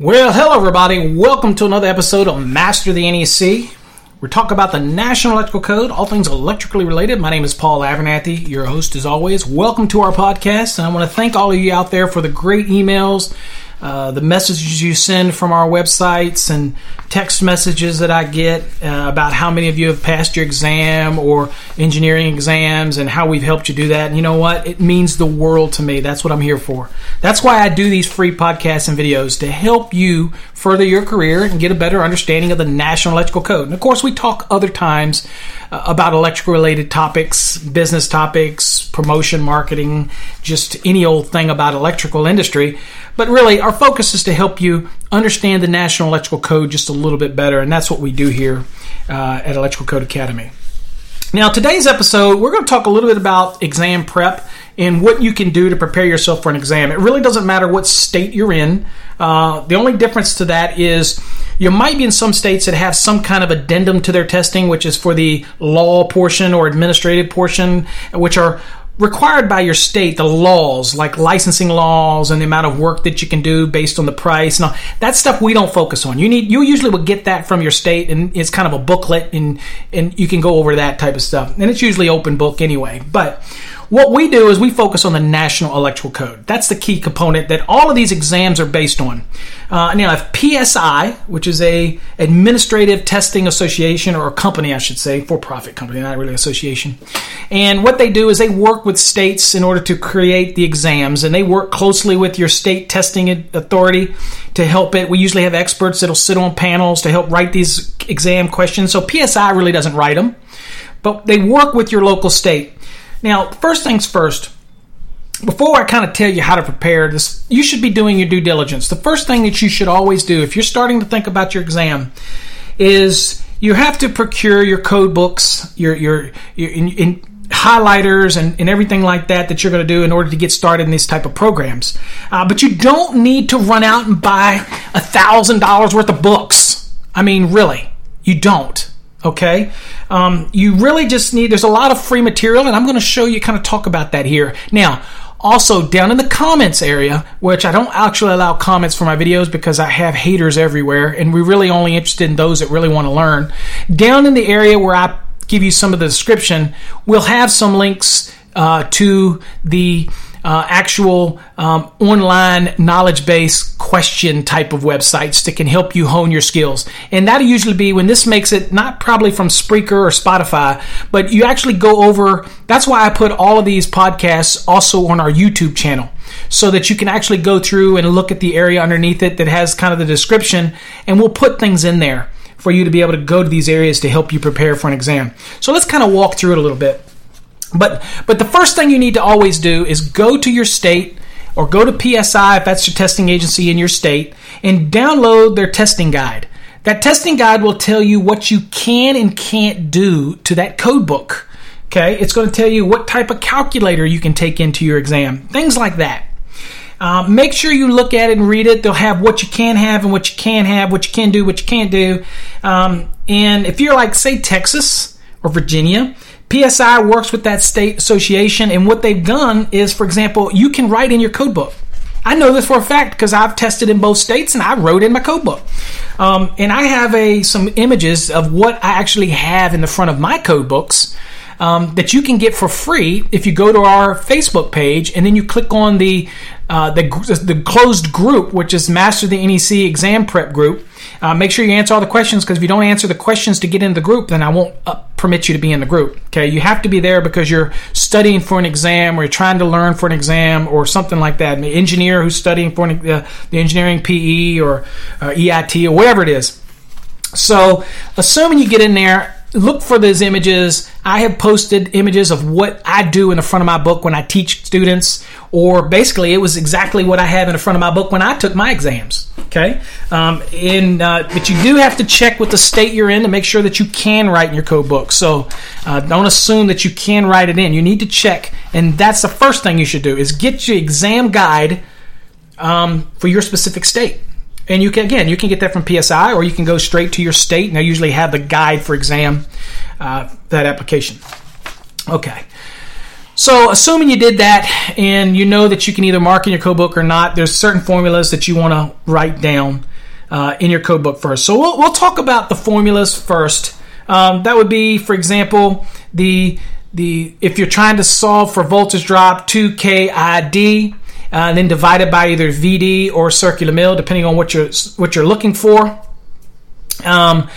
Well, hello everybody. Welcome to another episode of Master the NEC. We're talking about the National Electrical Code, all things electrically related. My name is Paul Abernathy, your host as always. Welcome to our podcast, and I want to thank all of you out there for the great emails, uh, the messages you send from our websites, and text messages that I get uh, about how many of you have passed your exam or engineering exams and how we've helped you do that. And you know what? It means the world to me. That's what I'm here for. That's why I do these free podcasts and videos to help you further your career and get a better understanding of the National Electrical Code. And of course, we talk other times uh, about electrical related topics, business topics, promotion, marketing, just any old thing about electrical industry. But really, our focus is to help you understand the National Electrical Code just a little bit better, and that's what we do here uh, at Electrical Code Academy. Now, today's episode, we're going to talk a little bit about exam prep and what you can do to prepare yourself for an exam. It really doesn't matter what state you're in. Uh, the only difference to that is you might be in some states that have some kind of addendum to their testing, which is for the law portion or administrative portion, which are required by your state the laws like licensing laws and the amount of work that you can do based on the price all that stuff we don't focus on you need you usually will get that from your state and it's kind of a booklet and and you can go over that type of stuff and it's usually open book anyway but what we do is we focus on the National Electrical Code. That's the key component that all of these exams are based on. Uh, now, if PSI, which is a administrative testing association or a company, I should say, for-profit company, not really association, and what they do is they work with states in order to create the exams, and they work closely with your state testing authority to help it. We usually have experts that'll sit on panels to help write these exam questions. So PSI really doesn't write them, but they work with your local state. Now, first things first, before I kind of tell you how to prepare this, you should be doing your due diligence. The first thing that you should always do if you're starting to think about your exam is you have to procure your code books, your your, your in, in highlighters and, and everything like that that you're going to do in order to get started in these type of programs. Uh, but you don't need to run out and buy a thousand dollars worth of books. I mean, really, you don't. Okay, um, you really just need. There's a lot of free material, and I'm going to show you kind of talk about that here now. Also, down in the comments area, which I don't actually allow comments for my videos because I have haters everywhere, and we're really only interested in those that really want to learn. Down in the area where I give you some of the description, we'll have some links uh, to the uh, actual um, online knowledge base question type of websites that can help you hone your skills. And that'll usually be when this makes it not probably from Spreaker or Spotify, but you actually go over. That's why I put all of these podcasts also on our YouTube channel so that you can actually go through and look at the area underneath it that has kind of the description, and we'll put things in there for you to be able to go to these areas to help you prepare for an exam. So let's kind of walk through it a little bit. But but the first thing you need to always do is go to your state or go to PSI if that's your testing agency in your state and download their testing guide. That testing guide will tell you what you can and can't do to that code book. Okay, it's going to tell you what type of calculator you can take into your exam, things like that. Uh, make sure you look at it and read it. They'll have what you can have and what you can't have, what you can do, what you can't do. Um, and if you're like, say, Texas or Virginia, PSI works with that state association, and what they've done is, for example, you can write in your code book. I know this for a fact because I've tested in both states and I wrote in my code book. Um, and I have a some images of what I actually have in the front of my code books um, that you can get for free if you go to our Facebook page and then you click on the uh, the, the closed group, which is Master the NEC Exam Prep Group. Uh, make sure you answer all the questions because if you don't answer the questions to get in the group, then I won't uh, permit you to be in the group. Okay, you have to be there because you're studying for an exam or you're trying to learn for an exam or something like that. An engineer who's studying for an, uh, the engineering PE or uh, EIT or whatever it is. So, assuming you get in there, look for those images. I have posted images of what I do in the front of my book when I teach students, or basically, it was exactly what I have in the front of my book when I took my exams. Okay, um, in uh, but you do have to check with the state you're in to make sure that you can write in your code book. So uh, don't assume that you can write it in. You need to check, and that's the first thing you should do is get your exam guide um, for your specific state. And you can again, you can get that from PSI, or you can go straight to your state, and they usually have the guide for exam uh, that application. Okay. So, assuming you did that and you know that you can either mark in your code book or not, there's certain formulas that you want to write down uh, in your code book first. So, we'll, we'll talk about the formulas first. Um, that would be, for example, the the if you're trying to solve for voltage drop 2KID, uh, then divided by either VD or circular mil, depending on what you're what you're looking for. Um,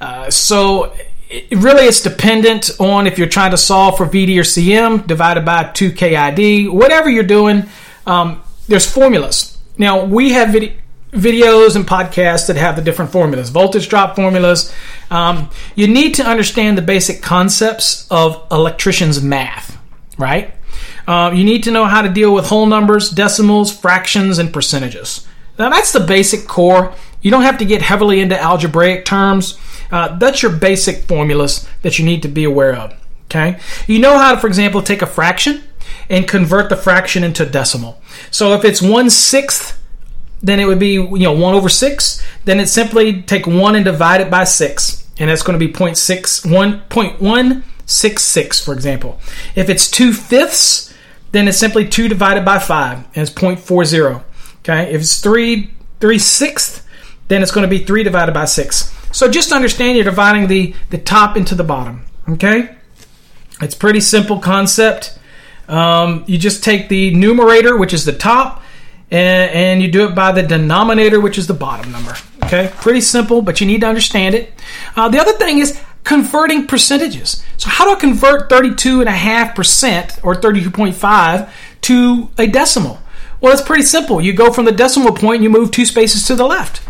uh, so it really it's dependent on if you're trying to solve for VD or CM divided by 2KID, whatever you're doing, um, there's formulas. Now, we have vid- videos and podcasts that have the different formulas, voltage drop formulas. Um, you need to understand the basic concepts of electrician's math, right? Uh, you need to know how to deal with whole numbers, decimals, fractions, and percentages. Now, that's the basic core. You don't have to get heavily into algebraic terms. Uh, that's your basic formulas that you need to be aware of. Okay, you know how to, for example, take a fraction and convert the fraction into decimal. So if it's one sixth, then it would be you know one over six. Then it's simply take one and divide it by six, and that's going to be 0.6, 1.166, for example. If it's two fifths, then it's simply two divided by five, and it's 0.40. Okay, if it's three three sixths, then it's going to be three divided by six. So just understand you're dividing the, the top into the bottom. Okay? It's pretty simple concept. Um, you just take the numerator, which is the top, and, and, you do it by the denominator, which is the bottom number. Okay? Pretty simple, but you need to understand it. Uh, the other thing is converting percentages. So how do I convert 32.5% or 32.5 to a decimal? Well, it's pretty simple. You go from the decimal point and you move two spaces to the left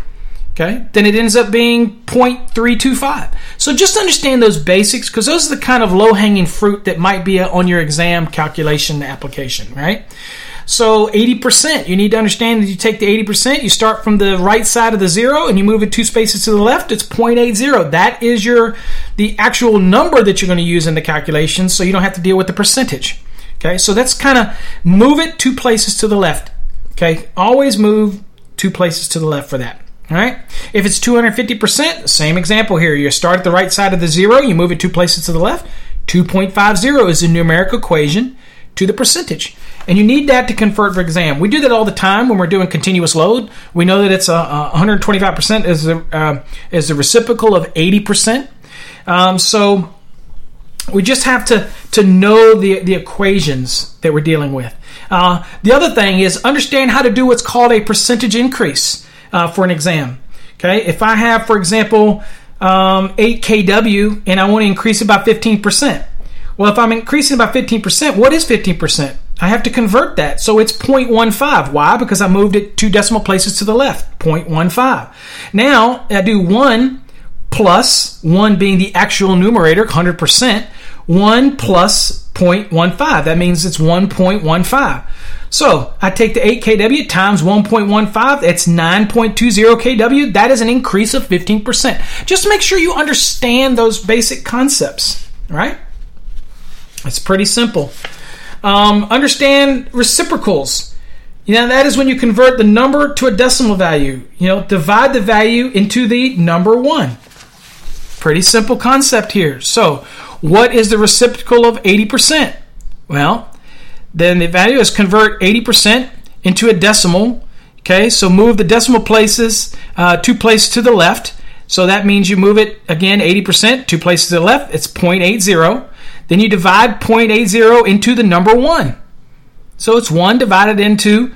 okay, then it ends up being 0.325. So just understand those basics because those are the kind of low hanging fruit that might be on your exam calculation application, right? So 80%, you need to understand that you take the 80%, you start from the right side of the zero and you move it two spaces to the left, it's 0.80. That is your the actual number that you're going to use in the calculation so you don't have to deal with the percentage. Okay? So that's kind of move it two places to the left. Okay? Always move two places to the left for that. All right. If it's 250%, same example here. You start at the right side of the zero, you move it two places to the left. 2.50 is the numeric equation to the percentage. And you need that to convert for exam. We do that all the time when we're doing continuous load. We know that it's a, a 125% is the, uh, is the reciprocal of 80%. Um, so we just have to, to know the, the equations that we're dealing with. Uh, the other thing is understand how to do what's called a percentage increase uh, for an exam. Okay, if I have, for example, um, 8 kW and I want to increase it by 15%. Well, if I'm increasing by 15%, what is 15%? I have to convert that. So it's 0.15. Why? Because I moved it two decimal places to the left. 0.15. Now I do 1 plus, 1 being the actual numerator, 100%. 1 plus 0.15. That means it's 1.15. So I take the 8 kW times 1.15, that's 9.20 kW. That is an increase of 15%. Just make sure you understand those basic concepts, right? It's pretty simple. Um, understand reciprocals. You know, that is when you convert the number to a decimal value. You know, divide the value into the number one. Pretty simple concept here. So, what is the reciprocal of 80%? Well, then the value is convert 80% into a decimal. Okay, so move the decimal places uh, two places to the left. So that means you move it again 80%, two places to the left. It's 0.80. Then you divide 0.80 into the number 1. So it's 1 divided into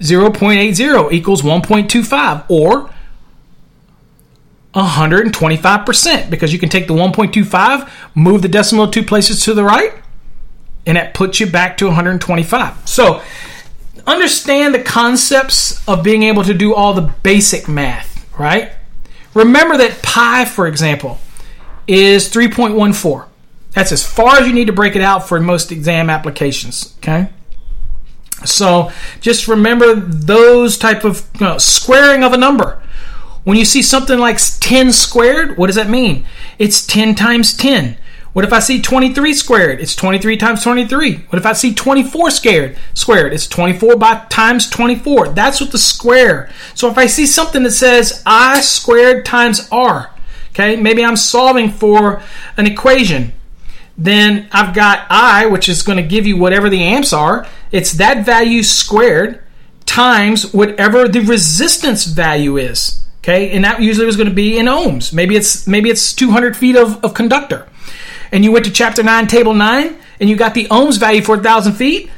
0.80 equals 1.25 or 125% because you can take the 1.25, move the decimal two places to the right, and that puts you back to 125. So, understand the concepts of being able to do all the basic math, right? Remember that pi, for example, is 3.14. That's as far as you need to break it out for most exam applications, okay? So just remember those type of you know, squaring of a number. When you see something like 10 squared, what does that mean? It's 10 times 10. What if I see 23 squared? It's 23 times 23. What if I see 24 squared? Squared. It's 24 by times 24. That's what the square. So if I see something that says I squared times R, okay, maybe I'm solving for an equation. Then I've got I, which is going to give you whatever the amps are. It's that value squared times whatever the resistance value is. Okay, and that usually was going to be in ohms. Maybe it's maybe it's 200 feet of, of conductor and you went to chapter 9, table 9, and you got the ohms value for 1,000 feet,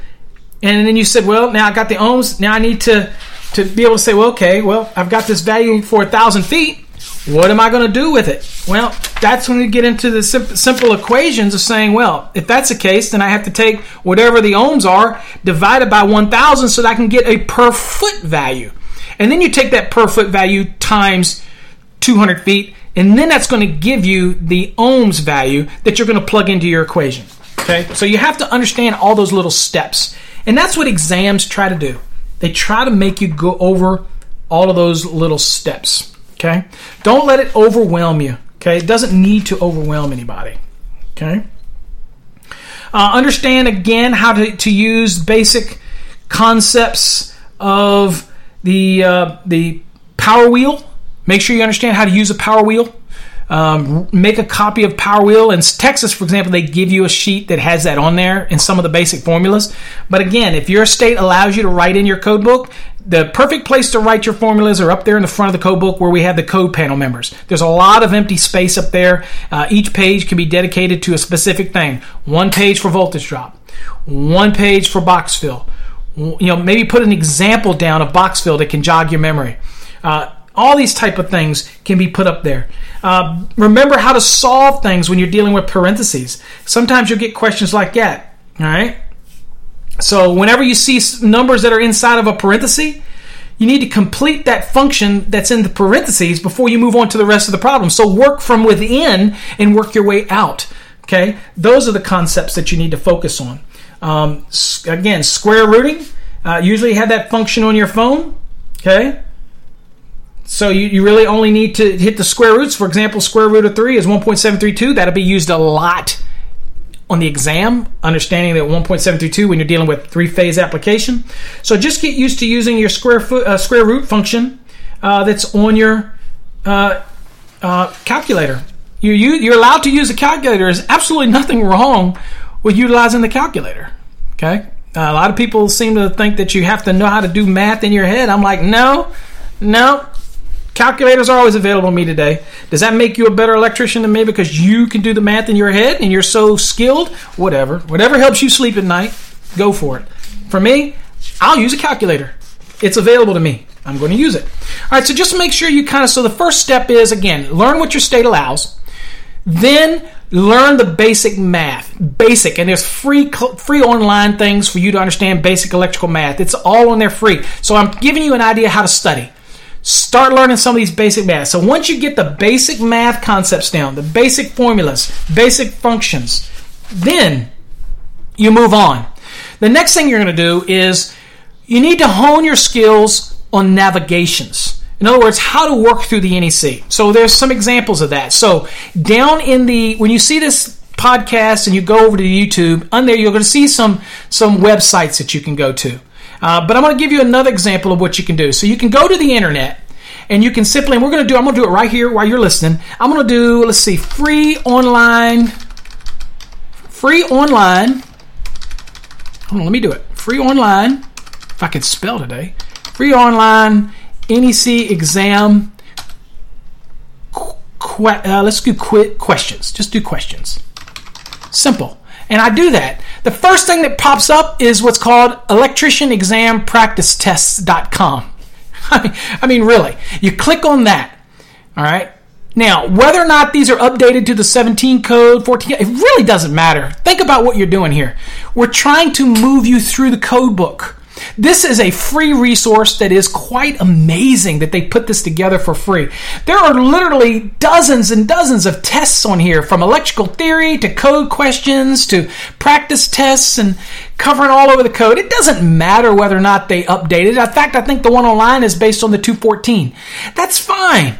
and then you said, well, now I got the ohms, now I need to, to be able to say, well, okay, well, I've got this value for 1,000 feet. What am I going to do with it? Well, that's when we get into the simple, simple equations of saying, well, if that's the case, then I have to take whatever the ohms are divided by 1,000 so that I can get a per foot value. And then you take that per foot value times 200 feet, and then that's going to give you the ohms value that you're going to plug into your equation. Okay, so you have to understand all those little steps, and that's what exams try to do. They try to make you go over all of those little steps. Okay, don't let it overwhelm you. Okay, it doesn't need to overwhelm anybody. Okay, uh, understand again how to, to use basic concepts of the uh, the power wheel Make sure you understand how to use a power wheel. Um, make a copy of Power Wheel. In Texas, for example, they give you a sheet that has that on there and some of the basic formulas. But again, if your state allows you to write in your code book, the perfect place to write your formulas are up there in the front of the code book where we have the code panel members. There's a lot of empty space up there. Uh, each page can be dedicated to a specific thing. One page for voltage drop, one page for box fill. You know, maybe put an example down of box fill that can jog your memory. Uh, all these type of things can be put up there. Uh, remember how to solve things when you're dealing with parentheses. Sometimes you'll get questions like that. All right. So whenever you see numbers that are inside of a parenthesis, you need to complete that function that's in the parentheses before you move on to the rest of the problem. So work from within and work your way out. Okay, those are the concepts that you need to focus on. Um, again, square rooting. Uh, usually have that function on your phone. Okay, so you, you really only need to hit the square roots. For example, square root of 3 is 1.732. That'll be used a lot on the exam, understanding that 1.732 when you're dealing with three-phase application. So just get used to using your square foot uh, square root function uh, that's on your uh, uh calculator. You, you, you're allowed to use a calculator. There's absolutely nothing wrong with utilizing the calculator. Okay, a lot of people seem to think that you have to know how to do math in your head. I'm like, no, no, Calculators are always available to me today. Does that make you a better electrician than me because you can do the math in your head and you're so skilled? Whatever. Whatever helps you sleep at night, go for it. For me, I'll use a calculator. It's available to me. I'm going to use it. All right, so just make sure you kind of so the first step is again, learn what your state allows. Then learn the basic math. Basic and there's free free online things for you to understand basic electrical math. It's all on there free. So I'm giving you an idea how to study start learning some of these basic math. So once you get the basic math concepts down, the basic formulas, basic functions, then you move on. The next thing you're going to do is you need to hone your skills on navigations. In other words, how to work through the NEC. So there's some examples of that. So down in the when you see this podcast and you go over to YouTube, on there you're going to see some some websites that you can go to. Uh, but I'm going to give you another example of what you can do. So you can go to the internet and you can simply, and we're going to do, I'm going to do it right here while you're listening. I'm going to do, let's see, free online, free online. Hold on, let me do it. Free online, if I can spell today, free online NEC exam. Uh, let's do qu- questions. Just do questions. Simple. And I do that. The first thing that pops up is what's called electricianexampracticetests.com. I mean, really. You click on that. All right. Now, whether or not these are updated to the 17 code, 14, it really doesn't matter. Think about what you're doing here. We're trying to move you through the code book. This is a free resource that is quite amazing that they put this together for free. There are literally dozens and dozens of tests on here from electrical theory to code questions to practice tests and covering all over the code. It doesn't matter whether or not they update it. In fact, I think the one online is based on the 214. That's fine.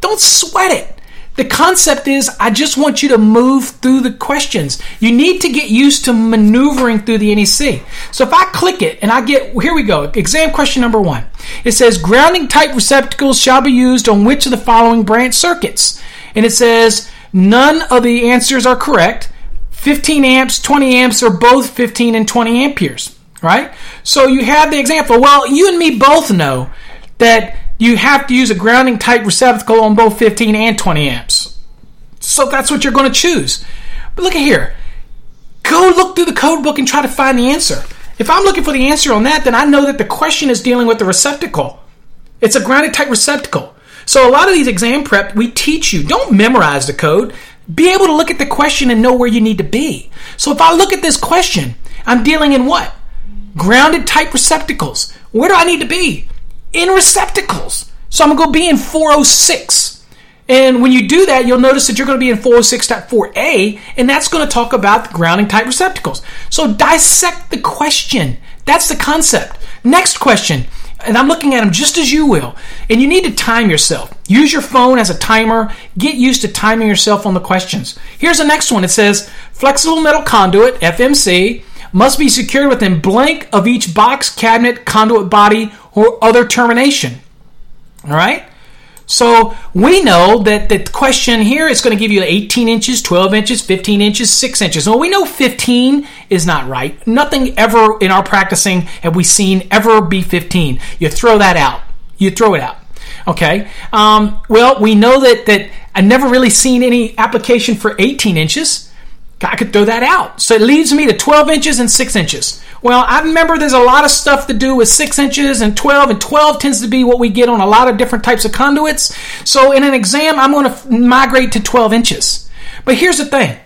Don't sweat it. The concept is I just want you to move through the questions. You need to get used to maneuvering through the NEC. So if I click it and I get, here we go, exam question number one. It says grounding type receptacles shall be used on which of the following branch circuits? And it says none of the answers are correct. 15 amps, 20 amps, or both 15 and 20 amperes, right? So you have the example. Well, you and me both know that you have to use a grounding type receptacle on both 15 and 20 amps. So that's what you're going to choose. But look at here. Go look through the code book and try to find the answer. If I'm looking for the answer on that, then I know that the question is dealing with the receptacle. It's a grounded type receptacle. So a lot of these exam prep, we teach you, don't memorize the code. Be able to look at the question and know where you need to be. So if I look at this question, I'm dealing in what? Grounded type receptacles. Where do I need to be? In receptacles. So I'm going to go be in 406. And when you do that, you'll notice that you're going to be in 406.4a, and that's going to talk about the grounding type receptacles. So dissect the question. That's the concept. Next question, and I'm looking at them just as you will. And you need to time yourself. Use your phone as a timer. Get used to timing yourself on the questions. Here's the next one. It says flexible metal conduit, FMC, must be secured within blank of each box, cabinet, conduit body, or other termination. All right? So we know that the question here is going to give you 18 inches, 12 inches, 15 inches, 6 inches. Well, we know 15 is not right. Nothing ever in our practicing have we seen ever be 15. You throw that out. You throw it out. Okay. Um, well, we know that that I've never really seen any application for 18 inches. I could throw that out. So it leaves me to 12 inches and 6 inches. Well, I remember there's a lot of stuff to do with 6 inches and 12, and 12 tends to be what we get on a lot of different types of conduits. So in an exam, I'm going to migrate to 12 inches. But here's the thing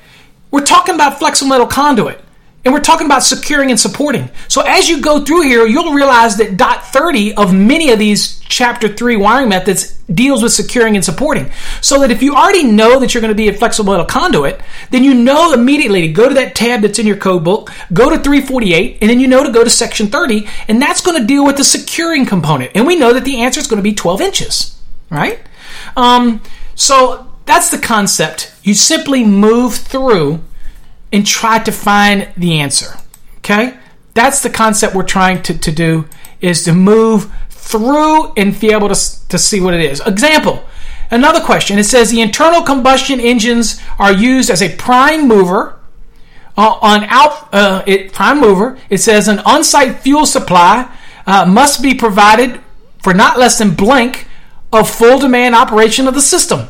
we're talking about flexible metal conduit. And we're talking about securing and supporting. So as you go through here, you'll realize that dot 30 of many of these chapter 3 wiring methods deals with securing and supporting. So that if you already know that you're going to be a flexible metal conduit, then you know immediately to go to that tab that's in your code book, go to 348, and then you know to go to section 30, and that's going to deal with the securing component. And we know that the answer is going to be 12 inches, right? Um, so that's the concept. You simply move through and try to find the answer. Okay? That's the concept we're trying to, to do is to move through and be able to, to see what it is. Example. Another question. It says the internal combustion engines are used as a prime mover uh, on out uh, it, prime mover. It says an on-site fuel supply uh, must be provided for not less than blank of full demand operation of the system.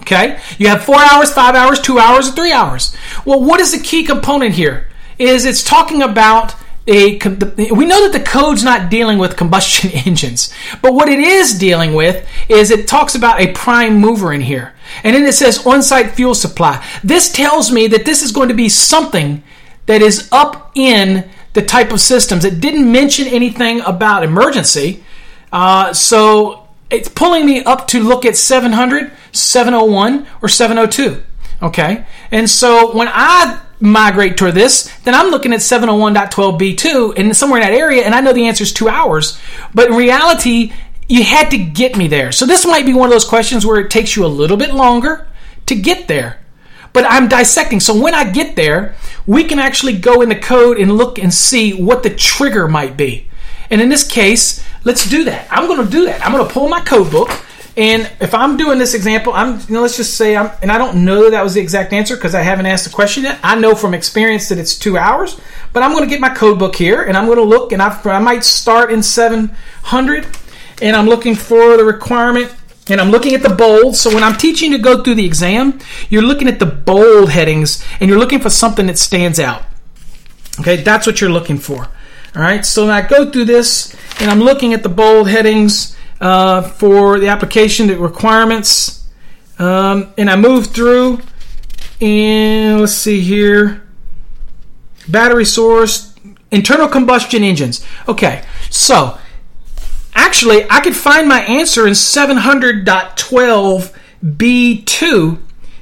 Okay? You have four hours, five hours, two hours, or three hours. Well, what is the key component here? Is it's talking about a, we know that the code's not dealing with combustion engines, but what it is dealing with is it talks about a prime mover in here. And then it says on site fuel supply. This tells me that this is going to be something that is up in the type of systems. It didn't mention anything about emergency. Uh, so it's pulling me up to look at 700, 701, or 702. Okay? And so when I migrate toward this, then I'm looking at 701.12b2 and somewhere in that area, and I know the answer is two hours. But in reality, you had to get me there. So this might be one of those questions where it takes you a little bit longer to get there. But I'm dissecting. So when I get there, we can actually go in the code and look and see what the trigger might be. And in this case, let's do that. I'm going to do that. I'm going to pull my code book. And if I'm doing this example, I'm you know, let's just say I'm, and I don't know that, that was the exact answer because I haven't asked the question yet. I know from experience that it's two hours, but I'm going to get my code book here and I'm going to look and I, I might start in 700 and I'm looking for the requirement and I'm looking at the bold. So when I'm teaching to go through the exam, you're looking at the bold headings and you're looking for something that stands out. Okay, that's what you're looking for. All right, so now I go through this and I'm looking at the bold headings uh, for the application, the requirements, um, and I move through. And let's see here battery source, internal combustion engines. Okay, so actually, I could find my answer in 700.12b2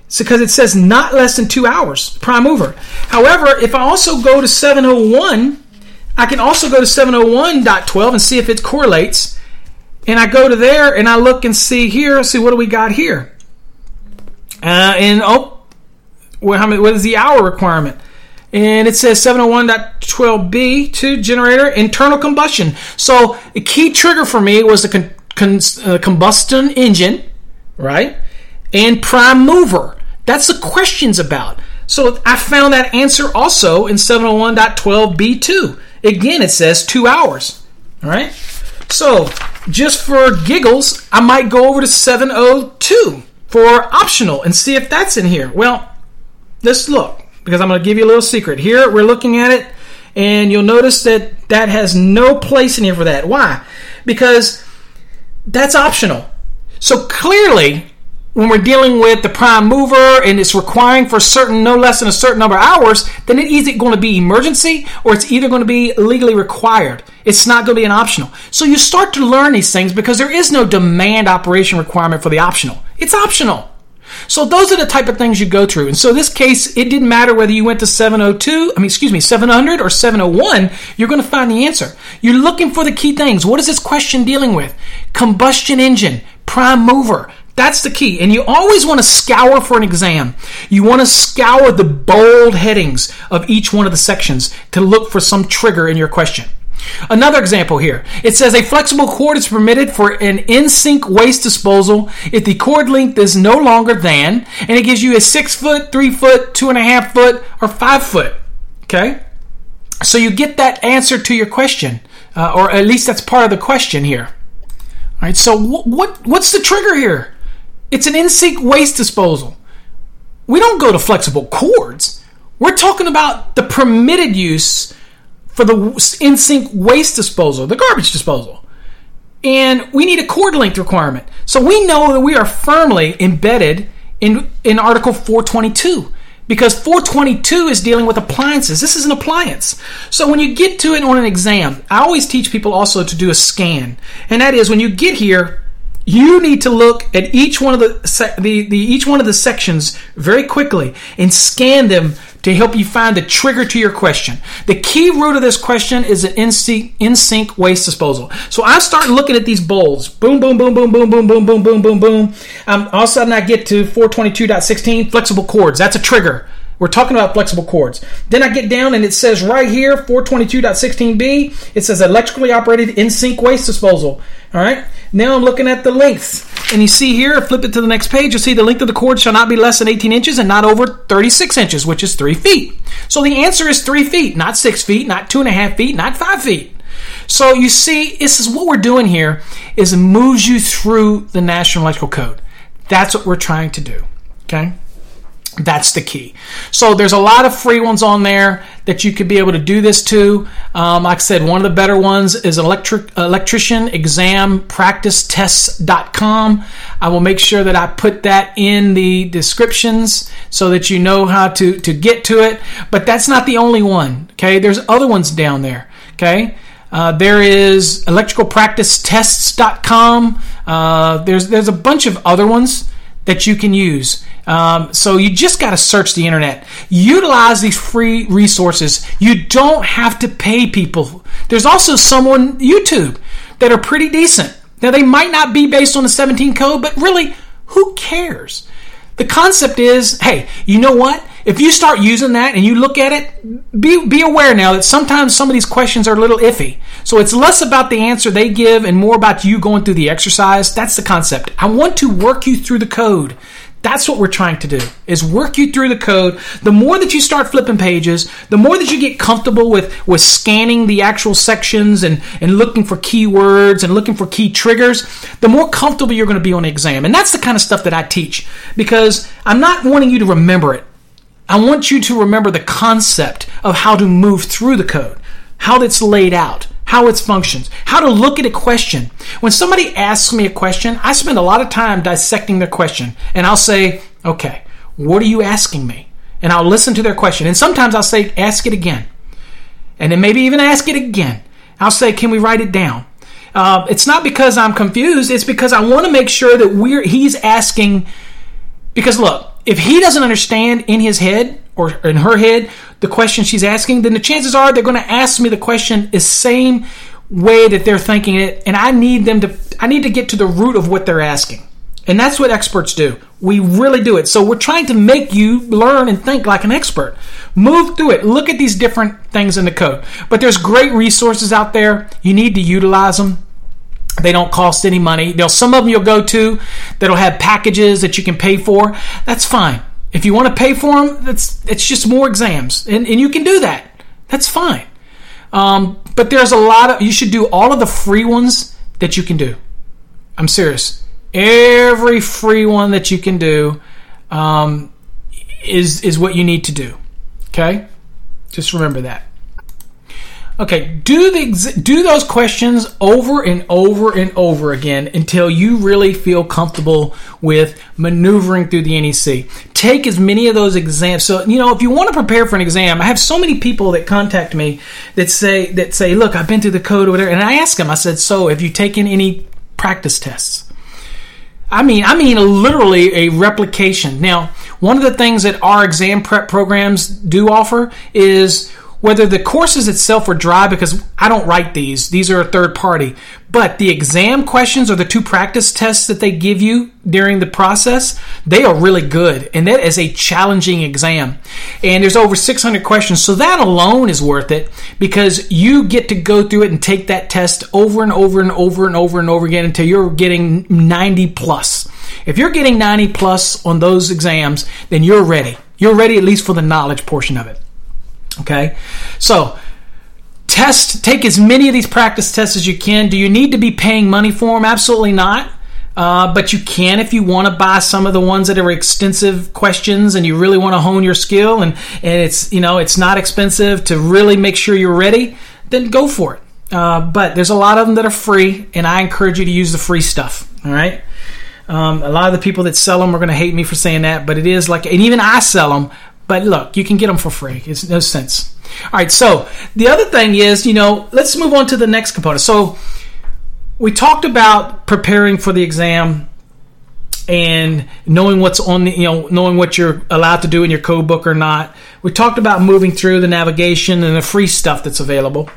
it's because it says not less than two hours, prime mover. However, if I also go to 701, I can also go to 701.12 and see if it correlates. And I go to there and I look and see here, see what do we got here. Uh, and oh, well, how many, what is the hour requirement? And it says 701.12b to generator internal combustion. So a key trigger for me was the con, con, uh, combustion engine, right? And prime mover. That's the question's about. So I found that answer also in 701.12b2. Again, it says two hours. All right. So just for giggles, I might go over to 702 for optional and see if that's in here. Well, let's look because I'm going to give you a little secret. Here we're looking at it, and you'll notice that that has no place in here for that. Why? Because that's optional. So clearly, when we're dealing with the prime mover and it's requiring for a certain no less than a certain number of hours, then either going to be emergency or it's either going to be legally required. It's not going to be an optional. So you start to learn these things because there is no demand operation requirement for the optional. It's optional. So those are the type of things you go through. And so this case, it didn't matter whether you went to 702, I mean, excuse me, 700 or 701, you're going to find the answer. You're looking for the key things. What is this question dealing with? Combustion engine, prime mover, that's the key. And you always want to scour for an exam. You want to scour the bold headings of each one of the sections to look for some trigger in your question. Another example here. It says a flexible cord is permitted for an in-sink waste disposal if the cord length is no longer than, and it gives you a six foot, three foot, two and a half foot, or five foot. Okay? So you get that answer to your question, uh, or at least that's part of the question here. All right. So what, what what's the trigger here? It's an in-sink waste disposal. We don't go to flexible cords. We're talking about the permitted use for the in-sink waste disposal, the garbage disposal. And we need a cord length requirement. So we know that we are firmly embedded in, in Article 422 because 422 is dealing with appliances. This is an appliance. So when you get to it on an exam, I always teach people also to do a scan. And that is when you get here, you need to look at each one of the, the, the each one of the sections very quickly and scan them to help you find the trigger to your question. The key root of this question is an in-sink waste disposal. So I start looking at these bowls. Boom, boom, boom, boom, boom, boom, boom, boom, boom, boom, boom. Um, all of a sudden I get to 422.16 flexible cords. That's a trigger. We're talking about flexible cords. Then I get down and it says right here, 422.16b, it says electrically operated in-sink waste disposal. All right. Now I'm looking at the length. And you see here, flip it to the next page, you'll see the length of the cord shall not be less than 18 inches and not over 36 inches, which is 3 feet. So the answer is 3 feet, not 6 feet, not 2.5 feet, not 5 feet. So you see, this is what we're doing here is it moves you through the National Electrical Code. That's what we're trying to do. Okay? That's the key. So there's a lot of free ones on there that you could be able to do this to. Um, like I said, one of the better ones is electric electrician exam practice tests.com. I will make sure that I put that in the descriptions so that you know how to, to get to it. But that's not the only one. Okay. There's other ones down there. Okay. Uh, there is electricalpracticetests.com. Uh, there's there's a bunch of other ones that you can use. Um, so you just got to search the internet. Utilize these free resources. You don't have to pay people. There's also someone YouTube that are pretty decent. Now they might not be based on the 17 code, but really, who cares? The concept is, hey, you know what? If you start using that and you look at it, be, be aware now that sometimes some of these questions are a little iffy. So it's less about the answer they give and more about you going through the exercise. That's the concept. I want to work you through the code. That's what we're trying to do is work you through the code. The more that you start flipping pages, the more that you get comfortable with, with scanning the actual sections and, and looking for keywords and looking for key triggers, the more comfortable you're going to be on the exam. And that's the kind of stuff that I teach because I'm not wanting you to remember it. I want you to remember the concept of how to move through the code, how it's laid out how it functions, how to look at a question. When somebody asks me a question, I spend a lot of time dissecting their question and I'll say, okay, what are you asking me? And I'll listen to their question. And sometimes I'll say, ask it again. and then maybe even ask it again. I'll say, can we write it down? Uh, it's not because I'm confused. It's because I want to make sure that we're he's asking. Because look, if he doesn't understand in his head or in her head the question she's asking, then the chances are they're going to ask me the question the same way that they're thinking it, and I need them to. I need to get to the root of what they're asking. And that's what experts do. We really do it. So we're trying to make you learn and think like an expert. Move through it. Look at these different things in the code. But there's great resources out there. You need to utilize them. They don't cost any money. There'll some of them you'll go to that'll have packages that you can pay for. That's fine. If you want to pay for them, that's it's just more exams, and, and you can do that. That's fine. Um, but there's a lot of you should do all of the free ones that you can do. I'm serious. Every free one that you can do um, is is what you need to do. Okay, just remember that. Okay, do the do those questions over and over and over again until you really feel comfortable with maneuvering through the NEC. Take as many of those exams. So you know, if you want to prepare for an exam, I have so many people that contact me that say that say, "Look, I've been through the code or whatever," and I ask them. I said, "So, have you taken any practice tests?" I mean, I mean, literally a replication. Now, one of the things that our exam prep programs do offer is whether the courses itself are dry because I don't write these, these are a third party, but the exam questions or the two practice tests that they give you during the process, they are really good. And that is a challenging exam. And there's over 600 questions. So that alone is worth it because you get to go through it and take that test over and over and over and over and over again until you're getting 90 plus. If you're getting 90 plus on those exams, then you're ready. You're ready at least for the knowledge portion of it. Okay, so test, take as many of these practice tests as you can. Do you need to be paying money for them? Absolutely not. Uh, but you can if you want to buy some of the ones that are extensive questions and you really want to hone your skill and, and it's you know it's not expensive to really make sure you're ready then go for it uh, but there's a lot of them that are free and i encourage you to use the free stuff all right um, a lot of the people that sell them are going to hate me for saying that but it is like and even i sell them but look, you can get them for free. It's no sense. All right. So the other thing is, you know, let's move on to the next component. So we talked about preparing for the exam and knowing what's on the, you know, knowing what you're allowed to do in your code book or not. We talked about moving through the navigation and the free stuff that's available.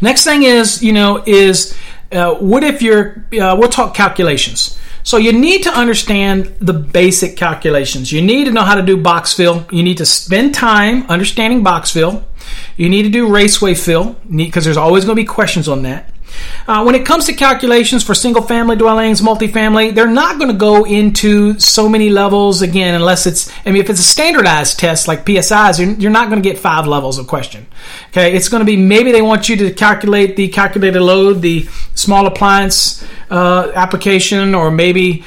Next thing is, you know, is uh, what if you're, uh, we'll talk calculations. So you need to understand the basic calculations. You need to know how to do box fill. You need to spend time understanding box fill. You need to do raceway fill because there's always going to be questions on that. Uh, when it comes to calculations for single family dwellings, multifamily, they're not going to go into so many levels again, unless it's, I mean, if it's a standardized test like PSIs, you're, you're not going to get five levels of question. Okay, it's going to be maybe they want you to calculate the calculated load, the small appliance uh, application, or maybe.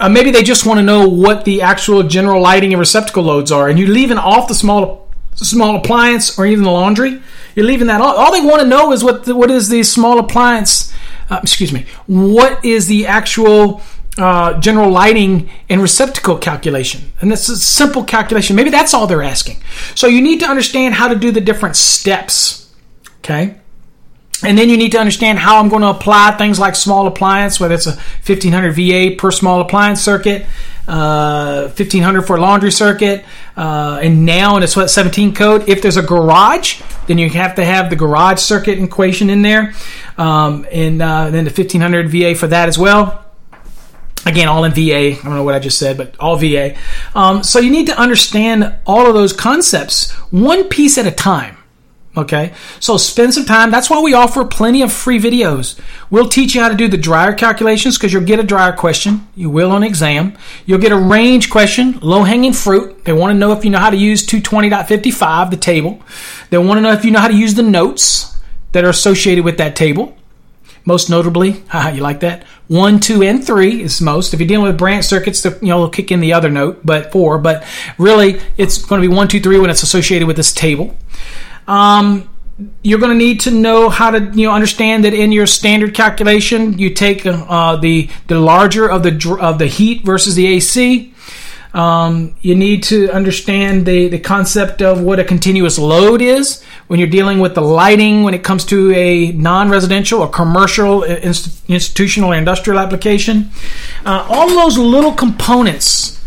Uh, maybe they just want to know what the actual general lighting and receptacle loads are, and you're leaving off the small small appliance or even the laundry. You're leaving that all. All they want to know is what the, what is the small appliance. Uh, excuse me. What is the actual uh, general lighting and receptacle calculation? And that's a simple calculation. Maybe that's all they're asking. So you need to understand how to do the different steps. Okay. And then you need to understand how I'm going to apply things like small appliance, whether it's a 1500 VA per small appliance circuit, uh, 1500 for laundry circuit, uh, and now in a sweat 17 code, if there's a garage, then you have to have the garage circuit equation in there, um, and uh, then the 1500 VA for that as well. Again, all in VA. I don't know what I just said, but all VA. Um, so you need to understand all of those concepts one piece at a time. Okay, so spend some time. That's why we offer plenty of free videos. We'll teach you how to do the dryer calculations because you'll get a dryer question. You will on exam. You'll get a range question, low hanging fruit. They want to know if you know how to use 220.55, the table. They want to know if you know how to use the notes that are associated with that table. Most notably, you like that? One, two, and three is most. If you're dealing with branch circuits, you know, they'll kick in the other note, but four. But really, it's going to be one, two, three when it's associated with this table. Um, you're going to need to know how to you know understand that in your standard calculation you take uh, the the larger of the of the heat versus the AC. Um, you need to understand the, the concept of what a continuous load is when you're dealing with the lighting when it comes to a non residential or commercial, inst- institutional, or industrial application. Uh, all those little components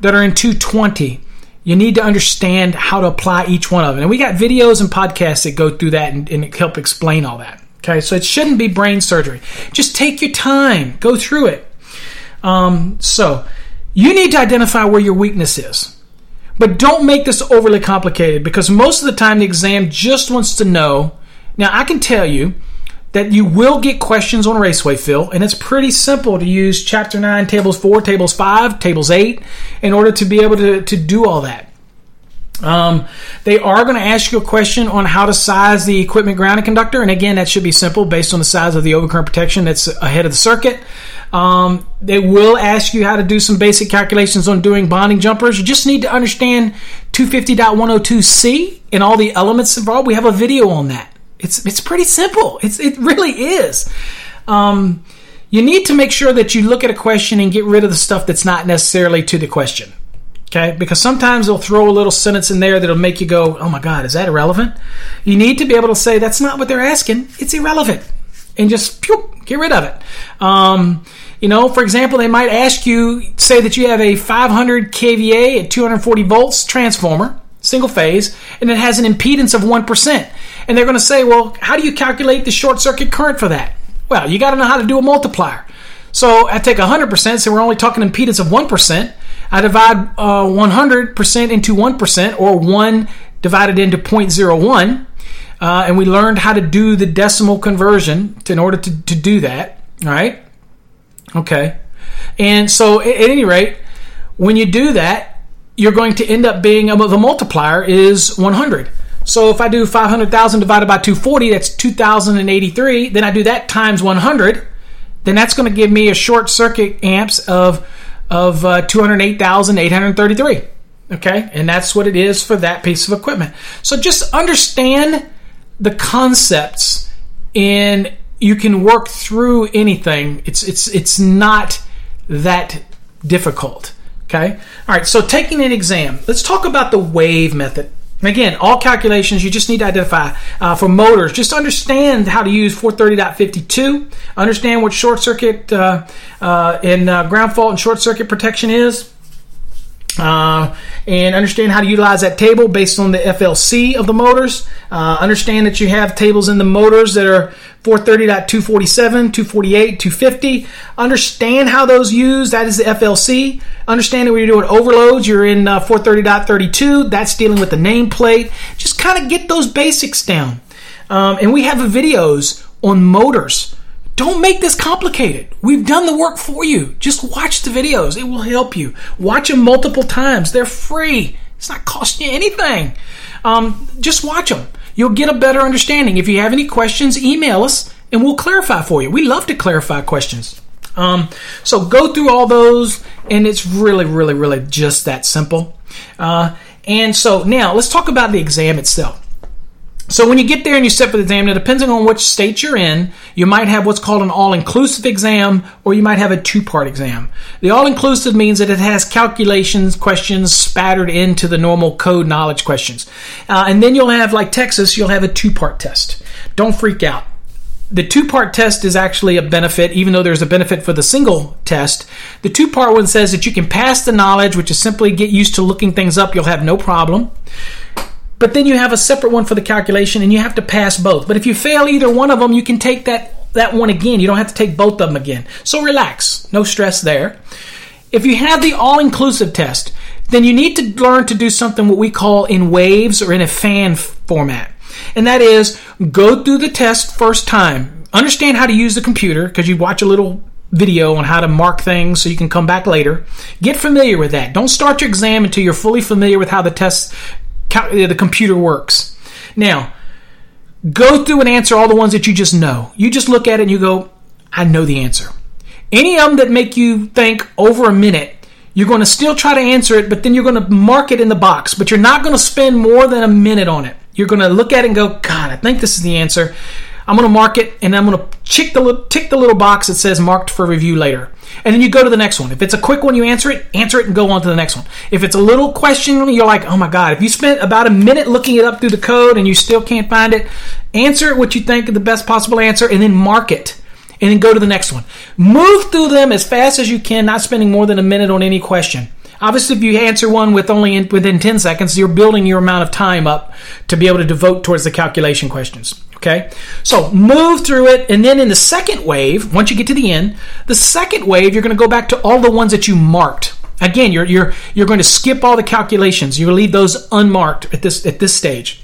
that are in 220 you need to understand how to apply each one of them. And we got videos and podcasts that go through that and, and, help explain all that. Okay, so it shouldn't be brain surgery. Just take your time, go through it. Um, so you need to identify where your weakness is. But don't make this overly complicated because most of the time the exam just wants to know. Now, I can tell you that you will get questions on Raceway Fill, and it's pretty simple to use Chapter 9, Tables 4, Tables 5, Tables 8 in order to be able to, to do all that. Um, they are going to ask you a question on how to size the equipment grounding conductor, and again, that should be simple based on the size of the overcurrent protection that's ahead of the circuit. Um, they will ask you how to do some basic calculations on doing bonding jumpers. You just need to understand 250.102c and all the elements involved. We have a video on that. It's it's pretty simple. It's it really is. Um, you need to make sure that you look at a question and get rid of the stuff that's not necessarily to the question. Okay, because sometimes they'll throw a little sentence in there that'll make you go, "Oh my God, is that irrelevant?" You need to be able to say that's not what they're asking. It's irrelevant, and just pew, get rid of it. Um, you know, for example, they might ask you, say that you have a 500 kVA at 240 volts transformer, single phase, and it has an impedance of 1%. And they're going to say, well, how do you calculate the short circuit current for that? Well, you got to know how to do a multiplier. So I take 100%, so we're only talking impedance of 1%. I divide uh, 100% into 1%, or 1 divided into 0.01. Uh, and we learned how to do the decimal conversion to, in order to, to do that. Right. Okay. And so, at any rate, when you do that, you're going to end up being above the multiplier is 100. So if I do 500,000 divided by 240, that's 2,083. Then I do that times 100. Then that's going to give me a short circuit amps of of uh, 208,833. Okay, and that's what it is for that piece of equipment. So just understand the concepts and you can work through anything. It's it's it's not that difficult. Okay. All right. So taking an exam, let's talk about the wave method. Again, all calculations you just need to identify uh, for motors. Just understand how to use 430.52. Understand what short circuit uh, uh, and uh, ground fault and short circuit protection is uh, and understand how to utilize that table based on the FLC of the motors. Uh, understand that you have tables in the motors that are 430.247, 248, 250. Understand how those use. That is the FLC. Understand that when you're doing overloads, you're in uh, 430.32. That's dealing with the nameplate. Just kind of get those basics down. Um, and we have videos on motors don't make this complicated. We've done the work for you. Just watch the videos. It will help you. Watch them multiple times. They're free. It's not costing you anything. Um, just watch them. You'll get a better understanding. If you have any questions, email us and we'll clarify for you. We love to clarify questions. Um, so go through all those, and it's really, really, really just that simple. Uh, and so now let's talk about the exam itself. So when you get there and you sit for the exam, now depending on which state you're in, you might have what's called an all-inclusive exam, or you might have a two-part exam. The all-inclusive means that it has calculations questions spattered into the normal code knowledge questions, uh, and then you'll have like Texas, you'll have a two-part test. Don't freak out. The two-part test is actually a benefit, even though there's a benefit for the single test. The two-part one says that you can pass the knowledge, which is simply get used to looking things up. You'll have no problem but then you have a separate one for the calculation and you have to pass both. But if you fail either one of them, you can take that that one again. You don't have to take both of them again. So relax. No stress there. If you have the all-inclusive test, then you need to learn to do something what we call in waves or in a fan format. And that is go through the test first time. Understand how to use the computer because you watch a little video on how to mark things so you can come back later. Get familiar with that. Don't start your exam until you're fully familiar with how the test the computer works. Now, go through and answer all the ones that you just know. You just look at it and you go, I know the answer. Any of them that make you think over a minute, you're going to still try to answer it, but then you're going to mark it in the box, but you're not going to spend more than a minute on it. You're going to look at it and go, God, I think this is the answer. I'm going to mark it and I'm going to tick the, li- tick the little box that says marked for review later. And then you go to the next one. If it's a quick one, you answer it, answer it and go on to the next one. If it's a little question, you're like, oh my God, if you spent about a minute looking it up through the code and you still can't find it, answer what you think is the best possible answer and then mark it. And then go to the next one. Move through them as fast as you can, not spending more than a minute on any question. Obviously, if you answer one with only in, within 10 seconds, you're building your amount of time up to be able to devote towards the calculation questions. Okay? So move through it, and then in the second wave, once you get to the end, the second wave, you're going to go back to all the ones that you marked. Again, you're, you're, you're going to skip all the calculations. You leave those unmarked at this, at this stage.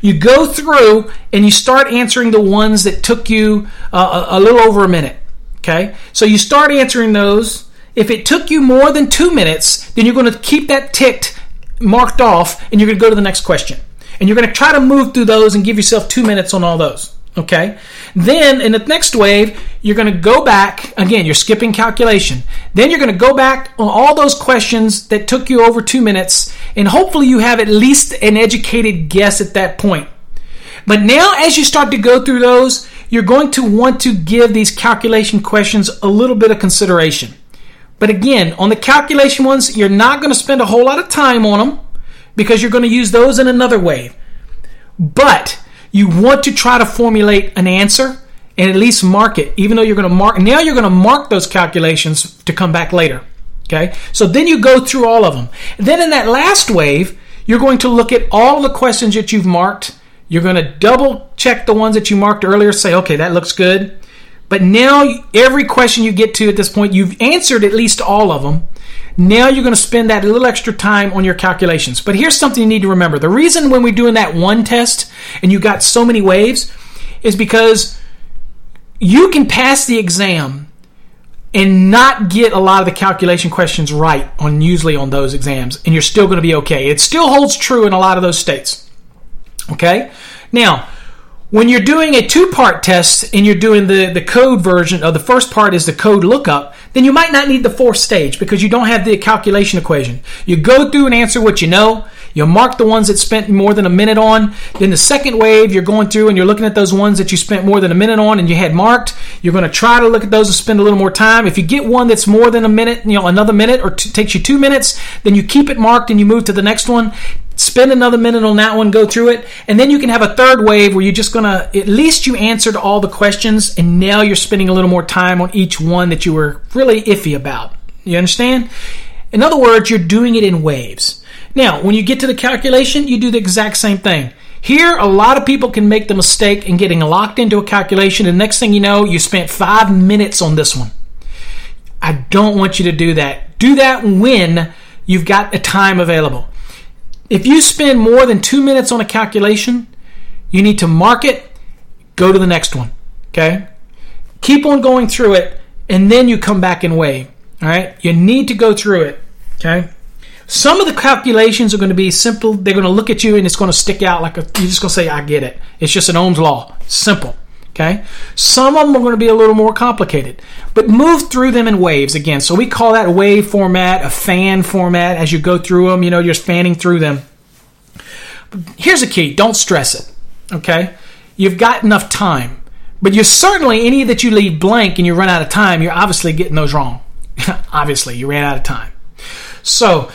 You go through and you start answering the ones that took you uh, a, a little over a minute. Okay? So you start answering those if it took you more than two minutes, then you're going to keep that ticked, marked off, and you're going to go to the next question. And you're going to try to move through those and give yourself two minutes on all those. Okay? Then in the next wave, you're going to go back. Again, you're skipping calculation. Then you're going to go back on all those questions that took you over two minutes, and hopefully you have at least an educated guess at that point. But now, as you start to go through those, you're going to want to give these calculation questions a little bit of consideration. But again, on the calculation ones, you're not going to spend a whole lot of time on them because you're going to use those in another wave. But you want to try to formulate an answer and at least mark it, even though you're going to mark. Now you're going to mark those calculations to come back later. Okay? So then you go through all of them. Then in that last wave, you're going to look at all the questions that you've marked. You're going to double check the ones that you marked earlier, say, okay, that looks good. But now, every question you get to at this point, you've answered at least all of them. Now you're going to spend that little extra time on your calculations. But here's something you need to remember. The reason when we're doing that one test and you got so many waves is because you can pass the exam and not get a lot of the calculation questions right on usually on those exams and you're still going to be okay. It still holds true in a lot of those states. Okay? Now, when you're doing a two part test and you're doing the, the code version of the first part is the code lookup, then you might not need the fourth stage because you don't have the calculation equation. You go through and answer what you know. You mark the ones that spent more than a minute on. Then the second wave, you're going through and you're looking at those ones that you spent more than a minute on and you had marked. You're going to try to look at those and spend a little more time. If you get one that's more than a minute, you know, another minute or t- takes you two minutes, then you keep it marked and you move to the next one spend another minute on that one, go through it, and then you can have a third wave where you're just gonna at least you answered all the questions, and now you're spending a little more time on each one that you were really iffy about. You understand? In other words, you're doing it in waves. Now, when you get to the calculation, you do the exact same thing. Here, a lot of people can make the mistake in getting locked into a calculation, and next thing you know, you spent five minutes on this one. I don't want you to do that. Do that when you've got a time available. If you spend more than two minutes on a calculation, you need to mark it, go to the next one. Okay? Keep on going through it, and then you come back and weigh. All right? You need to go through it. Okay? Some of the calculations are going to be simple. They're going to look at you and it's going to stick out like a, you're just going to say, I get it. It's just an Ohm's law. Simple. Okay? Some of them are going to be a little more complicated, but move through them in waves again. So we call that wave format, a fan format as you go through them, you know, you're fanning through them. Here's a key don't stress it. Okay? You've got enough time, but you're certainly any that you leave blank and you run out of time, you're obviously getting those wrong. obviously, you ran out of time. So,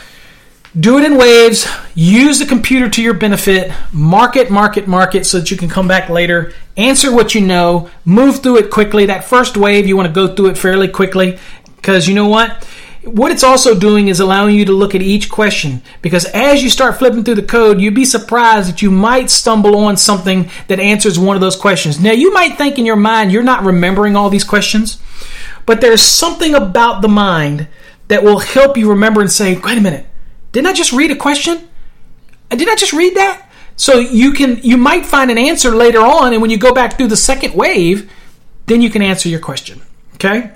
do it in waves. Use the computer to your benefit. Market, market, mark it, mark it so that you can come back later. Answer what you know. Move through it quickly. That first wave, you want to go through it fairly quickly because you know what? What it's also doing is allowing you to look at each question because as you start flipping through the code, you'd be surprised that you might stumble on something that answers one of those questions. Now, you might think in your mind you're not remembering all these questions, but there's something about the mind that will help you remember and say, wait a minute didn't I just read a question? Did I just read that? So you can you might find an answer later on, and when you go back through the second wave, then you can answer your question. Okay.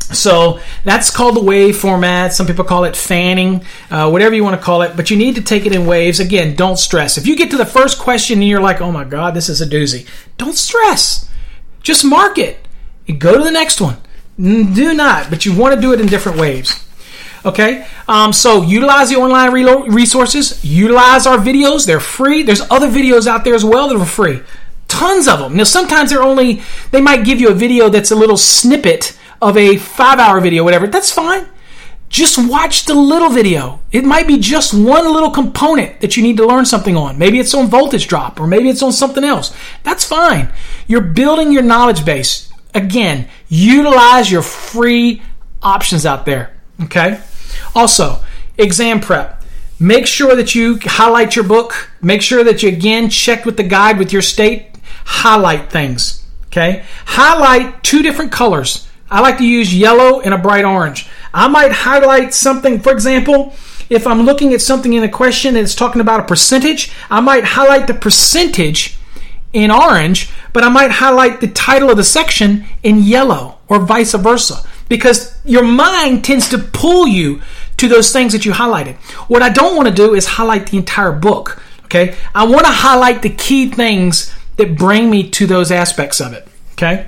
So that's called the wave format. Some people call it fanning, uh, whatever you want to call it. But you need to take it in waves. Again, don't stress. If you get to the first question and you're like, "Oh my God, this is a doozy," don't stress. Just mark it and go to the next one. Do not, but you want to do it in different waves. Okay, um, so utilize the online resources. Utilize our videos; they're free. There's other videos out there as well that are free. Tons of them. Now, sometimes they're only, they might give you a video that's a little snippet of a five hour video, whatever. That's fine. Just watch the little video. It might be just one little component that you need to learn something on. Maybe it's on voltage drop or maybe it's on something else. That's fine. You're building your knowledge base. Again, utilize your free options out there. Okay? Also, exam prep. Make sure that you highlight your book. Make sure that you again check with the guide with your state. Highlight things. Okay? Highlight two different colors. I like to use yellow and a bright orange. I might highlight something, for example, if I'm looking at something in a question and it's talking about a percentage, I might highlight the percentage in orange, but I might highlight the title of the section in yellow or vice versa because your mind tends to pull you to those things that you highlighted. What I don't want to do is highlight the entire book. Okay. I want to highlight the key things that bring me to those aspects of it. Okay.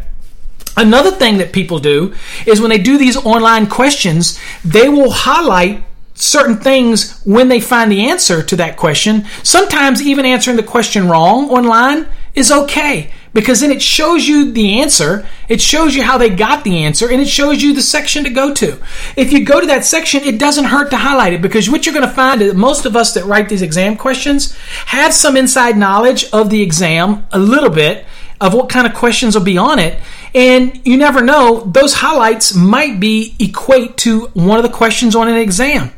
Another thing that people do is when they do these online questions, they will highlight certain things when they find the answer to that question. Sometimes even answering the question wrong online is okay because then it shows you the answer, it shows you how they got the answer, and it shows you the section to go to. If you go to that section, it doesn't hurt to highlight it because what you're going to find is most of us that write these exam questions have some inside knowledge of the exam, a little bit of what kind of questions will be on it. And you never know, those highlights might be equate to one of the questions on an exam.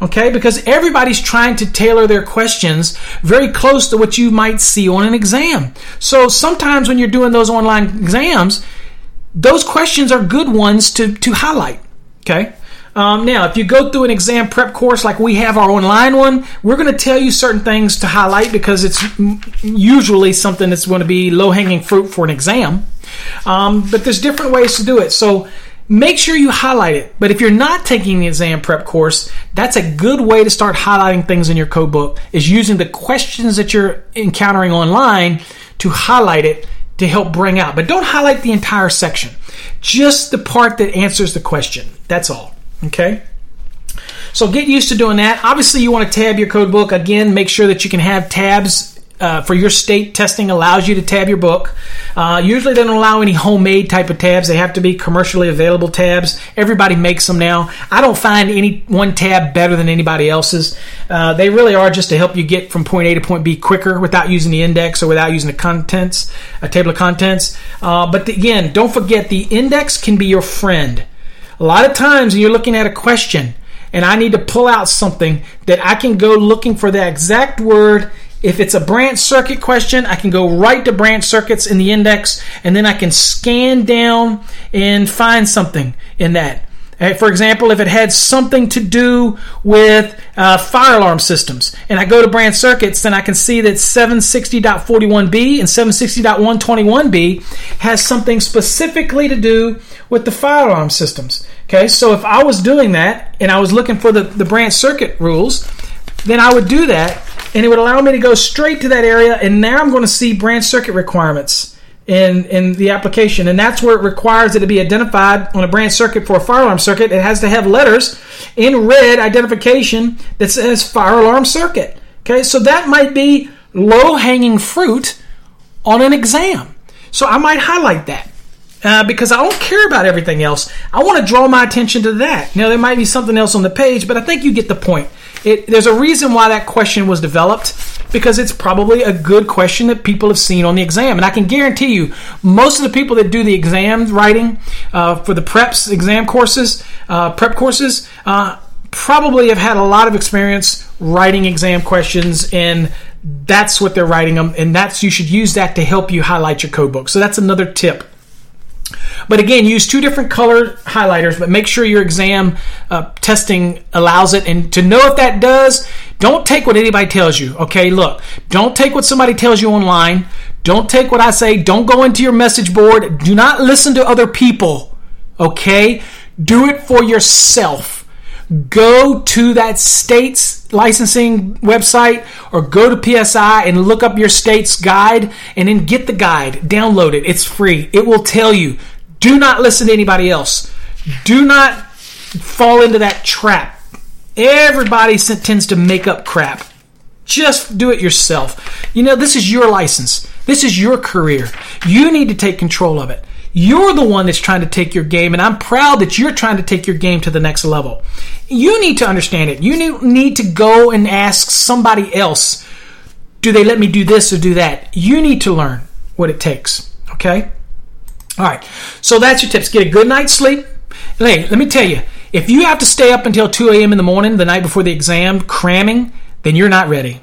Okay, because everybody's trying to tailor their questions very close to what you might see on an exam. So sometimes when you're doing those online exams, those questions are good ones to, to highlight. Okay. Um, now, if you go through an exam prep course like we have our online one, we're going to tell you certain things to highlight because it's usually something that's going to be low hanging fruit for an exam. Um, but there's different ways to do it. So make sure you highlight it. But if you're not taking the exam prep course, that's a good way to start highlighting things in your code book is using the questions that you're encountering online to highlight it to help bring out. But don't highlight the entire section. Just the part that answers the question. That's all. Okay? So get used to doing that. Obviously, you want to tab your code book. Again, make sure that you can have tabs uh, for your state testing allows you to tab your book. Uh, usually, they don't allow any homemade type of tabs. They have to be commercially available tabs. Everybody makes them now. I don't find any one tab better than anybody else's. Uh, they really are just to help you get from point A to point B quicker without using the index or without using the contents, a table of contents. Uh, but the, again, don't forget the index can be your friend. A lot of times when you're looking at a question and I need to pull out something that I can go looking for the exact word. If it's a branch circuit question, I can go right to branch circuits in the index and then I can scan down and find something in that. Uh, for example, if it had something to do with uh, fire alarm systems, and I go to branch circuits, then I can see that 760.41b and 760.121b has something specifically to do with the fire alarm systems. Okay, so if I was doing that and I was looking for the, the branch circuit rules, then I would do that, and it would allow me to go straight to that area, and now I'm going to see branch circuit requirements in in the application, and that's where it requires it to be identified on a branch circuit for a fire alarm circuit. It has to have letters in red identification that says fire alarm circuit. Okay, so that might be low hanging fruit on an exam. So I might highlight that. Uh, because I don't care about everything else. I want to draw my attention to that. Now, there might be something else on the page, but I think you get the point. It, there's a reason why that question was developed because it's probably a good question that people have seen on the exam. And I can guarantee you, most of the people that do the exam writing uh, for the preps exam courses, uh, prep courses, uh, probably have had a lot of experience writing exam questions and that's what they're writing them and that's you should use that to help you highlight your code book so that's another tip but again, use two different color highlighters, but make sure your exam uh, testing allows it. And to know if that does, don't take what anybody tells you. Okay, look, don't take what somebody tells you online. Don't take what I say. Don't go into your message board. Do not listen to other people. Okay, do it for yourself go to that state's licensing website or go to PSI and look up your state's guide and then get the guide, download it. It's free. It will tell you do not listen to anybody else. Do not fall into that trap. Everybody tends to make up crap. Just do it yourself. You know, this is your license. This is your career. You need to take control of it. You're the one that's trying to take your game, and I'm proud that you're trying to take your game to the next level. You need to understand it. You need to go and ask somebody else, do they let me do this or do that? You need to learn what it takes. Okay? All right. So that's your tips. Get a good night's sleep. Hey, let me tell you, if you have to stay up until 2 a.m. in the morning the night before the exam cramming, then you're not ready.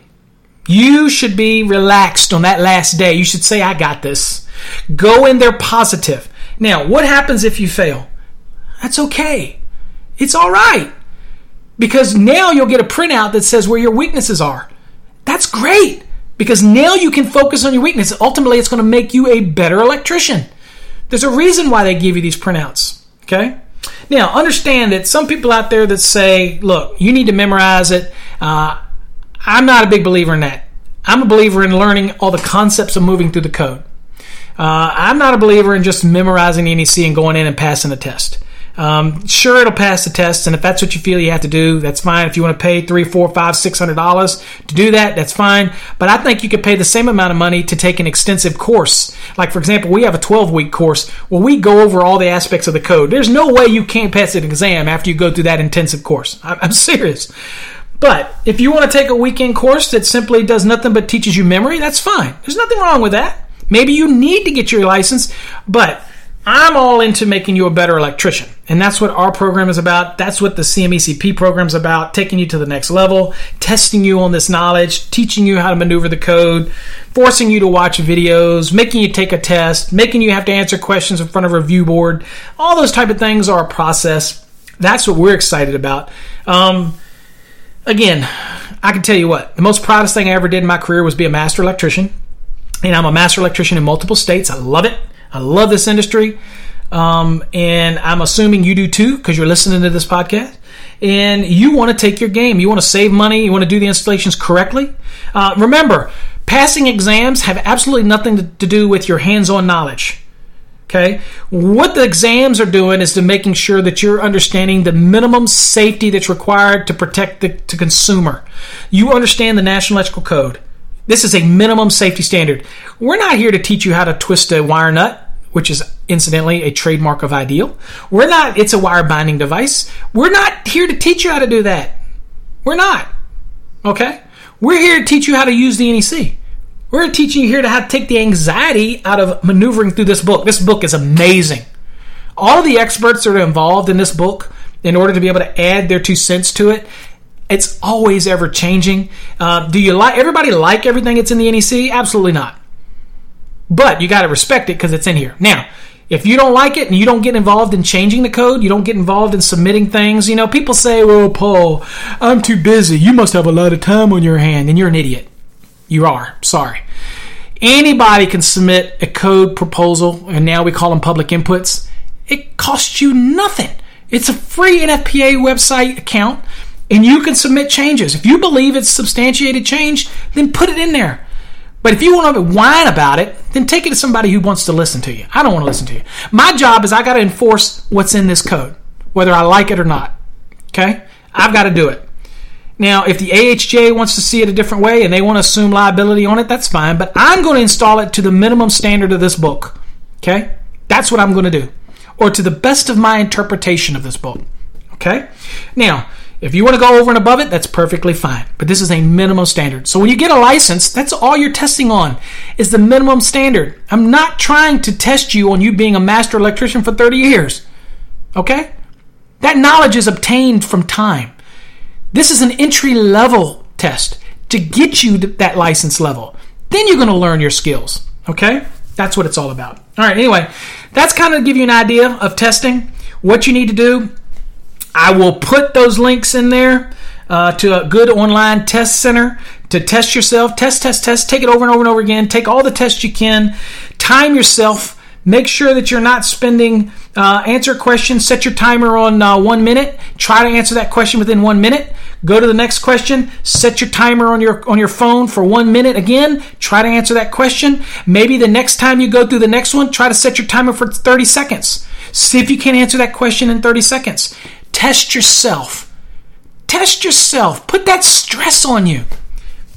You should be relaxed on that last day. You should say, I got this. Go in there positive. Now, what happens if you fail? That's okay. It's all right. Because now you'll get a printout that says where your weaknesses are. That's great. Because now you can focus on your weakness. Ultimately, it's going to make you a better electrician. There's a reason why they give you these printouts. Okay? Now, understand that some people out there that say, look, you need to memorize it. Uh, I'm not a big believer in that. I'm a believer in learning all the concepts of moving through the code. Uh, I'm not a believer in just memorizing the NEC and going in and passing a test. Um, sure, it'll pass the test, and if that's what you feel you have to do, that's fine. If you want to pay three, four, five, six hundred dollars to do that, that's fine. But I think you could pay the same amount of money to take an extensive course. Like for example, we have a 12 week course where we go over all the aspects of the code. There's no way you can't pass an exam after you go through that intensive course. I'm serious. But if you want to take a weekend course that simply does nothing but teaches you memory, that's fine. There's nothing wrong with that. Maybe you need to get your license, but I'm all into making you a better electrician. And that's what our program is about. That's what the CMECP program is about, taking you to the next level, testing you on this knowledge, teaching you how to maneuver the code, forcing you to watch videos, making you take a test, making you have to answer questions in front of a review board. All those type of things are a process. That's what we're excited about. Um, again, I can tell you what, the most proudest thing I ever did in my career was be a master electrician and I'm a master electrician in multiple states. I love it. I love this industry. Um, and I'm assuming you do too because you're listening to this podcast. And you want to take your game. You want to save money. You want to do the installations correctly. Uh, remember, passing exams have absolutely nothing to, to do with your hands on knowledge. Okay? What the exams are doing is to making sure that you're understanding the minimum safety that's required to protect the to consumer. You understand the National Electrical Code. This is a minimum safety standard. We're not here to teach you how to twist a wire nut, which is incidentally a trademark of Ideal. We're not, it's a wire binding device. We're not here to teach you how to do that. We're not. Okay? We're here to teach you how to use the NEC. We're teaching you here to how to take the anxiety out of maneuvering through this book. This book is amazing. All the experts that are involved in this book, in order to be able to add their two cents to it, it's always ever changing. Uh, do you like everybody like everything that's in the NEC? Absolutely not. But you got to respect it because it's in here. Now, if you don't like it and you don't get involved in changing the code, you don't get involved in submitting things, you know, people say, well, Paul, I'm too busy. You must have a lot of time on your hand, and you're an idiot. You are. Sorry. Anybody can submit a code proposal, and now we call them public inputs. It costs you nothing. It's a free NFPA website account and you can submit changes. If you believe it's substantiated change, then put it in there. But if you want to whine about it, then take it to somebody who wants to listen to you. I don't want to listen to you. My job is I got to enforce what's in this code, whether I like it or not. Okay? I've got to do it. Now, if the AHJ wants to see it a different way and they want to assume liability on it, that's fine. But I'm going to install it to the minimum standard of this book. Okay? That's what I'm going to do. Or to the best of my interpretation of this book. Okay? Now, if you want to go over and above it, that's perfectly fine. But this is a minimum standard. So when you get a license, that's all you're testing on is the minimum standard. I'm not trying to test you on you being a master electrician for 30 years. Okay? That knowledge is obtained from time. This is an entry level test to get you to that license level. Then you're going to learn your skills. Okay? That's what it's all about. All right, anyway, that's kind of give you an idea of testing, what you need to do. I will put those links in there uh, to a good online test center to test yourself. Test, test, test. Take it over and over and over again. Take all the tests you can. Time yourself. Make sure that you're not spending uh, answer questions. Set your timer on uh, one minute. Try to answer that question within one minute. Go to the next question. Set your timer on your on your phone for one minute again. Try to answer that question. Maybe the next time you go through the next one, try to set your timer for 30 seconds. See if you can answer that question in 30 seconds. Test yourself. Test yourself. Put that stress on you.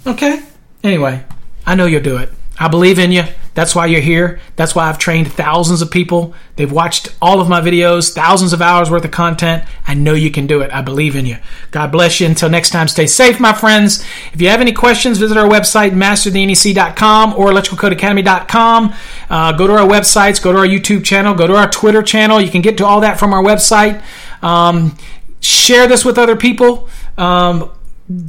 Okay? Anyway, I know you'll do it. I believe in you. That's why you're here. That's why I've trained thousands of people. They've watched all of my videos, thousands of hours worth of content. I know you can do it. I believe in you. God bless you. Until next time, stay safe, my friends. If you have any questions, visit our website, masterthenec.com or electricalcodeacademy.com. Uh, go to our websites, go to our YouTube channel, go to our Twitter channel. You can get to all that from our website. Um, share this with other people. Um,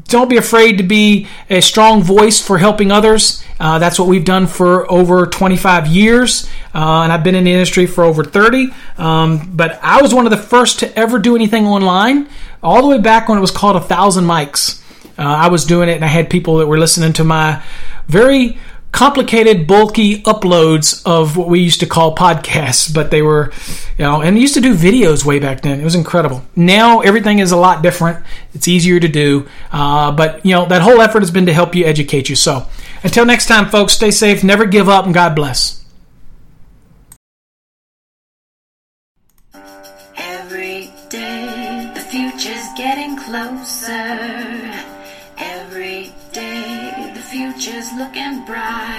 don't be afraid to be a strong voice for helping others. Uh, that's what we've done for over 25 years, uh, and I've been in the industry for over 30. Um, but I was one of the first to ever do anything online, all the way back when it was called a thousand mics. Uh, I was doing it, and I had people that were listening to my very complicated, bulky uploads of what we used to call podcasts, but they were, you know, and used to do videos way back then. It was incredible. Now everything is a lot different. It's easier to do, uh, but you know that whole effort has been to help you educate you. So until next time, folks, stay safe, never give up, and God bless. Looking